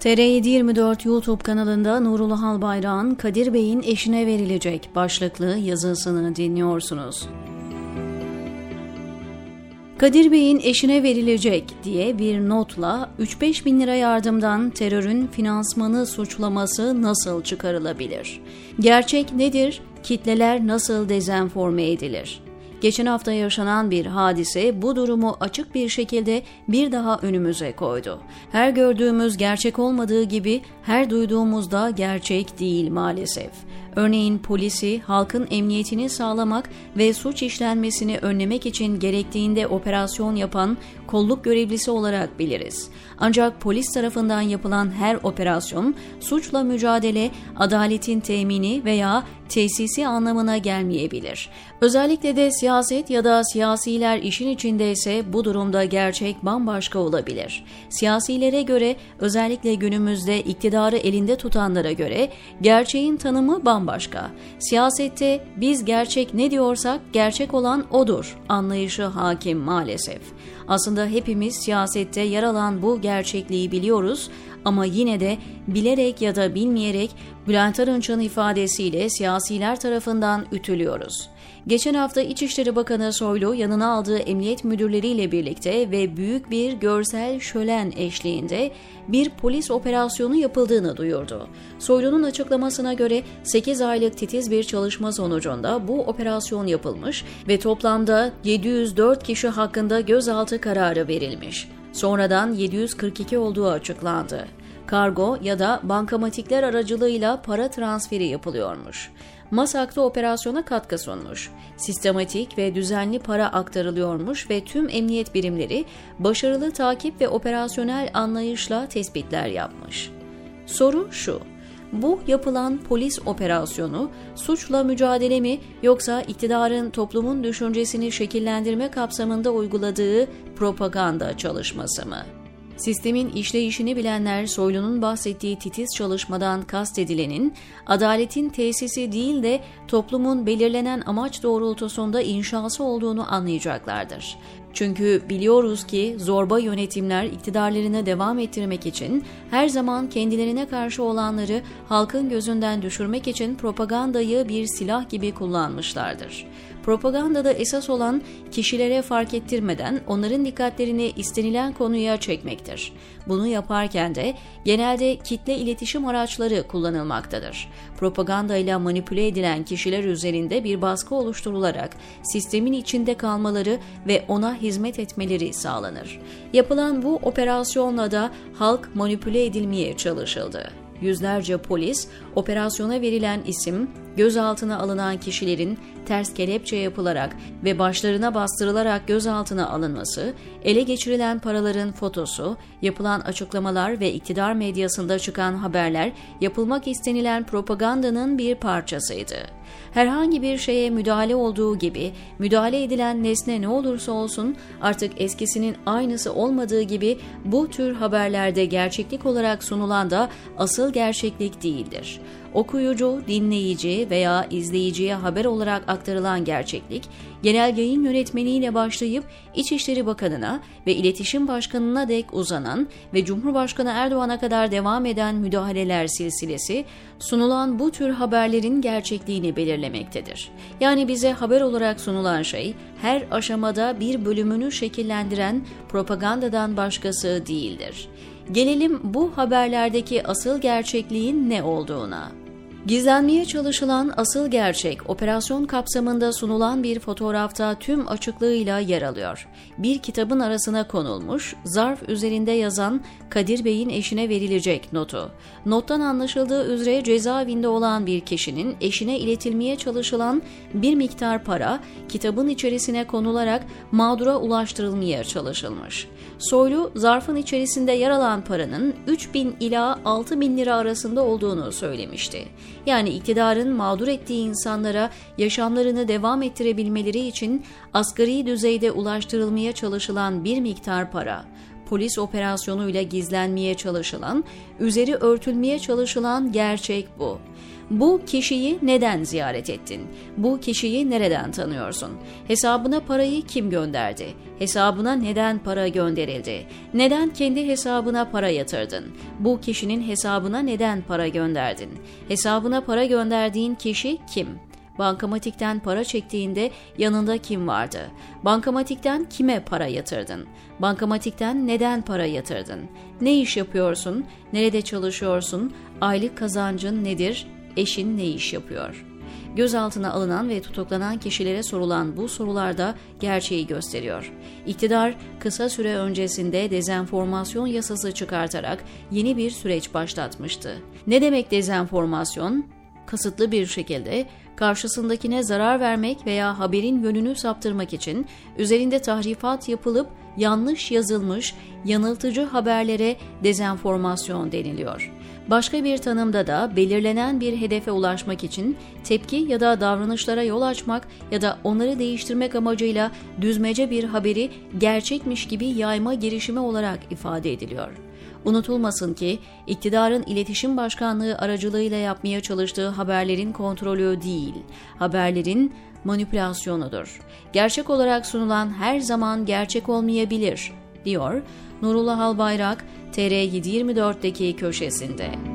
TR724 YouTube kanalında Nurullah Albayrak'ın Kadir Bey'in eşine verilecek başlıklı yazısını dinliyorsunuz. Kadir Bey'in eşine verilecek diye bir notla 3-5 bin lira yardımdan terörün finansmanı suçlaması nasıl çıkarılabilir? Gerçek nedir? Kitleler nasıl dezenforme edilir? Geçen hafta yaşanan bir hadise bu durumu açık bir şekilde bir daha önümüze koydu. Her gördüğümüz gerçek olmadığı gibi her duyduğumuzda gerçek değil maalesef. Örneğin polisi halkın emniyetini sağlamak ve suç işlenmesini önlemek için gerektiğinde operasyon yapan kolluk görevlisi olarak biliriz. Ancak polis tarafından yapılan her operasyon suçla mücadele, adaletin temini veya tesisi anlamına gelmeyebilir. Özellikle de siyaset ya da siyasiler işin içindeyse bu durumda gerçek bambaşka olabilir. Siyasilere göre özellikle günümüzde iktidarı elinde tutanlara göre gerçeğin tanımı bambaşka. Siyasette biz gerçek ne diyorsak gerçek olan odur anlayışı hakim maalesef. Aslında hepimiz siyasette yer alan bu gerçekliği biliyoruz ama yine de bilerek ya da bilmeyerek Bülent Arınç'ın ifadesiyle siyasiler tarafından ütülüyoruz. Geçen hafta İçişleri Bakanı Soylu yanına aldığı emniyet müdürleriyle birlikte ve büyük bir görsel şölen eşliğinde bir polis operasyonu yapıldığını duyurdu. Soylu'nun açıklamasına göre 8 aylık titiz bir çalışma sonucunda bu operasyon yapılmış ve toplamda 704 kişi hakkında gözaltı kararı verilmiş. Sonradan 742 olduğu açıklandı. Kargo ya da bankamatikler aracılığıyla para transferi yapılıyormuş. Masak'ta operasyona katkı sunmuş. Sistematik ve düzenli para aktarılıyormuş ve tüm emniyet birimleri başarılı takip ve operasyonel anlayışla tespitler yapmış. Soru şu. Bu yapılan polis operasyonu suçla mücadele mi yoksa iktidarın toplumun düşüncesini şekillendirme kapsamında uyguladığı propaganda çalışması mı? Sistemin işleyişini bilenler Soylu'nun bahsettiği titiz çalışmadan kastedilenin adaletin tesisi değil de toplumun belirlenen amaç doğrultusunda inşası olduğunu anlayacaklardır. Çünkü biliyoruz ki zorba yönetimler iktidarlarını devam ettirmek için her zaman kendilerine karşı olanları halkın gözünden düşürmek için propagandayı bir silah gibi kullanmışlardır. Propagandada esas olan kişilere fark ettirmeden onların dikkatlerini istenilen konuya çekmektir. Bunu yaparken de genelde kitle iletişim araçları kullanılmaktadır. Propaganda ile manipüle edilen kişiler üzerinde bir baskı oluşturularak sistemin içinde kalmaları ve ona hizmet etmeleri sağlanır. Yapılan bu operasyonla da halk manipüle edilmeye çalışıldı. Yüzlerce polis, operasyona verilen isim, gözaltına alınan kişilerin ters kelepçe yapılarak ve başlarına bastırılarak gözaltına alınması, ele geçirilen paraların fotosu, yapılan açıklamalar ve iktidar medyasında çıkan haberler yapılmak istenilen propagandanın bir parçasıydı. Herhangi bir şeye müdahale olduğu gibi müdahale edilen nesne ne olursa olsun artık eskisinin aynısı olmadığı gibi bu tür haberlerde gerçeklik olarak sunulan da asıl gerçeklik değildir. Okuyucu, dinleyici veya izleyiciye haber olarak aktarılan gerçeklik, genel yayın yönetmeniyle başlayıp İçişleri Bakanı'na ve İletişim Başkanı'na dek uzanan ve Cumhurbaşkanı Erdoğan'a kadar devam eden müdahaleler silsilesi, sunulan bu tür haberlerin gerçekliğini belirlemektedir. Yani bize haber olarak sunulan şey, her aşamada bir bölümünü şekillendiren propagandadan başkası değildir. Gelelim bu haberlerdeki asıl gerçekliğin ne olduğuna. Gizlenmeye çalışılan asıl gerçek operasyon kapsamında sunulan bir fotoğrafta tüm açıklığıyla yer alıyor. Bir kitabın arasına konulmuş, zarf üzerinde yazan Kadir Bey'in eşine verilecek notu. Nottan anlaşıldığı üzere cezaevinde olan bir kişinin eşine iletilmeye çalışılan bir miktar para kitabın içerisine konularak mağdura ulaştırılmaya çalışılmış. Soylu zarfın içerisinde yer alan paranın 3 bin ila 6 bin lira arasında olduğunu söylemişti. Yani iktidarın mağdur ettiği insanlara yaşamlarını devam ettirebilmeleri için asgari düzeyde ulaştırılmaya çalışılan bir miktar para, polis operasyonuyla gizlenmeye çalışılan, üzeri örtülmeye çalışılan gerçek bu. Bu kişiyi neden ziyaret ettin? Bu kişiyi nereden tanıyorsun? Hesabına parayı kim gönderdi? Hesabına neden para gönderildi? Neden kendi hesabına para yatırdın? Bu kişinin hesabına neden para gönderdin? Hesabına para gönderdiğin kişi kim? Bankamatikten para çektiğinde yanında kim vardı? Bankamatikten kime para yatırdın? Bankamatikten neden para yatırdın? Ne iş yapıyorsun? Nerede çalışıyorsun? Aylık kazancın nedir? Eşin ne iş yapıyor? Gözaltına alınan ve tutuklanan kişilere sorulan bu sorularda gerçeği gösteriyor. İktidar kısa süre öncesinde dezenformasyon yasası çıkartarak yeni bir süreç başlatmıştı. Ne demek dezenformasyon? Kasıtlı bir şekilde karşısındakine zarar vermek veya haberin yönünü saptırmak için üzerinde tahrifat yapılıp yanlış yazılmış, yanıltıcı haberlere dezenformasyon deniliyor. Başka bir tanımda da belirlenen bir hedefe ulaşmak için tepki ya da davranışlara yol açmak ya da onları değiştirmek amacıyla düzmece bir haberi gerçekmiş gibi yayma girişimi olarak ifade ediliyor. Unutulmasın ki iktidarın iletişim başkanlığı aracılığıyla yapmaya çalıştığı haberlerin kontrolü değil, haberlerin manipülasyonudur. Gerçek olarak sunulan her zaman gerçek olmayabilir, diyor Nurullah Albayrak TR724'deki köşesinde.